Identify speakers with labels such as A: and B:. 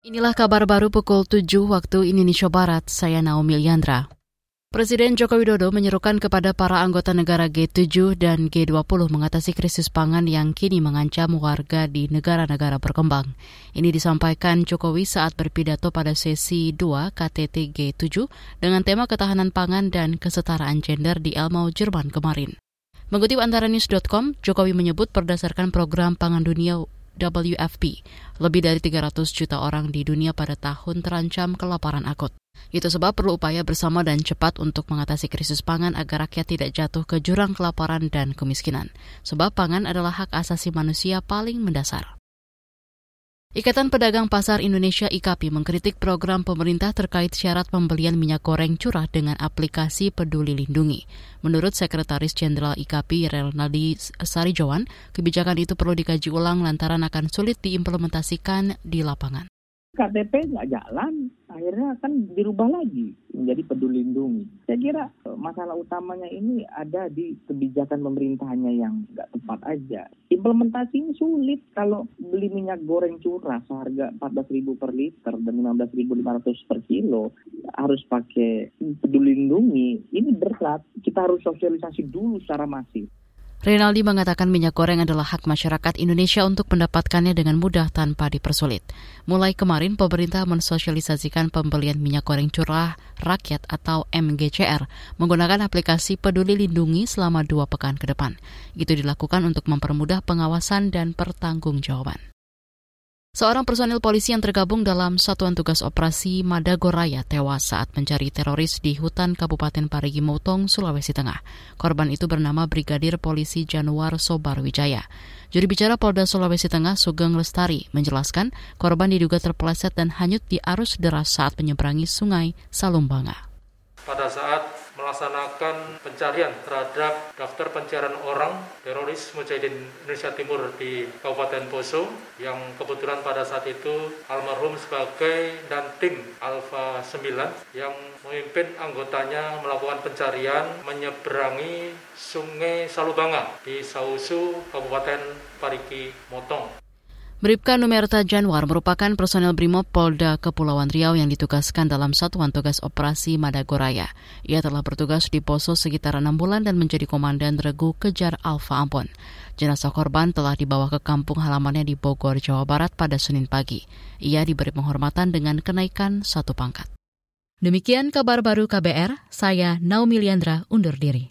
A: Inilah kabar baru pukul 7 waktu Indonesia Barat, saya Naomi Liandra. Presiden Joko Widodo menyerukan kepada para anggota negara G7 dan G20 mengatasi krisis pangan yang kini mengancam warga di negara-negara berkembang. Ini disampaikan Jokowi saat berpidato pada sesi 2 KTT G7 dengan tema ketahanan pangan dan kesetaraan gender di Elmau, Jerman kemarin. Mengutip antara news.com, Jokowi menyebut berdasarkan program pangan dunia WFP. Lebih dari 300 juta orang di dunia pada tahun terancam kelaparan akut. Itu sebab perlu upaya bersama dan cepat untuk mengatasi krisis pangan agar rakyat tidak jatuh ke jurang kelaparan dan kemiskinan. Sebab pangan adalah hak asasi manusia paling mendasar. Ikatan Pedagang Pasar Indonesia IKAPI mengkritik program pemerintah terkait syarat pembelian minyak goreng curah dengan aplikasi Peduli Lindungi. Menurut Sekretaris Jenderal IKAPI Relnadi Sarijawan, kebijakan itu perlu dikaji ulang lantaran akan sulit diimplementasikan di lapangan.
B: KTP nggak jalan, akhirnya akan dirubah lagi menjadi peduli lindungi. Saya kira eh, masalah utamanya ini ada di kebijakan pemerintahnya yang nggak tepat aja. Implementasinya sulit kalau beli minyak goreng curah seharga 14.000 per liter dan 15.500 per kilo harus pakai peduli lindungi. Ini berat. Kita harus sosialisasi dulu secara masif.
A: Rinaldi mengatakan minyak goreng adalah hak masyarakat Indonesia untuk mendapatkannya dengan mudah tanpa dipersulit. Mulai kemarin, pemerintah mensosialisasikan pembelian minyak goreng curah rakyat atau MGCR menggunakan aplikasi Peduli Lindungi selama dua pekan ke depan. Itu dilakukan untuk mempermudah pengawasan dan pertanggungjawaban. Seorang personil polisi yang tergabung dalam Satuan Tugas Operasi Madagoraya tewas saat mencari teroris di hutan Kabupaten Parigi Motong, Sulawesi Tengah. Korban itu bernama Brigadir Polisi Januar Sobar Wijaya. Juri bicara Polda Sulawesi Tengah Sugeng Lestari menjelaskan korban diduga terpeleset dan hanyut di arus deras saat menyeberangi sungai Salumbanga.
C: Pada saat melaksanakan pencarian terhadap daftar pencarian orang teroris Mujahidin Indonesia Timur di Kabupaten Poso yang kebetulan pada saat itu almarhum sebagai dan tim Alpha 9 yang memimpin anggotanya melakukan pencarian menyeberangi Sungai Salubanga di Sausu, Kabupaten Parigi Motong.
A: Bribka Numerta Januar merupakan personel Brimob Polda Kepulauan Riau yang ditugaskan dalam Satuan Tugas Operasi Madagoraya. Ia telah bertugas di Poso sekitar enam bulan dan menjadi komandan regu Kejar Alfa Ampon. Jenazah korban telah dibawa ke kampung halamannya di Bogor, Jawa Barat pada Senin pagi. Ia diberi penghormatan dengan kenaikan satu pangkat. Demikian kabar baru KBR, saya Naomi Liandra undur diri.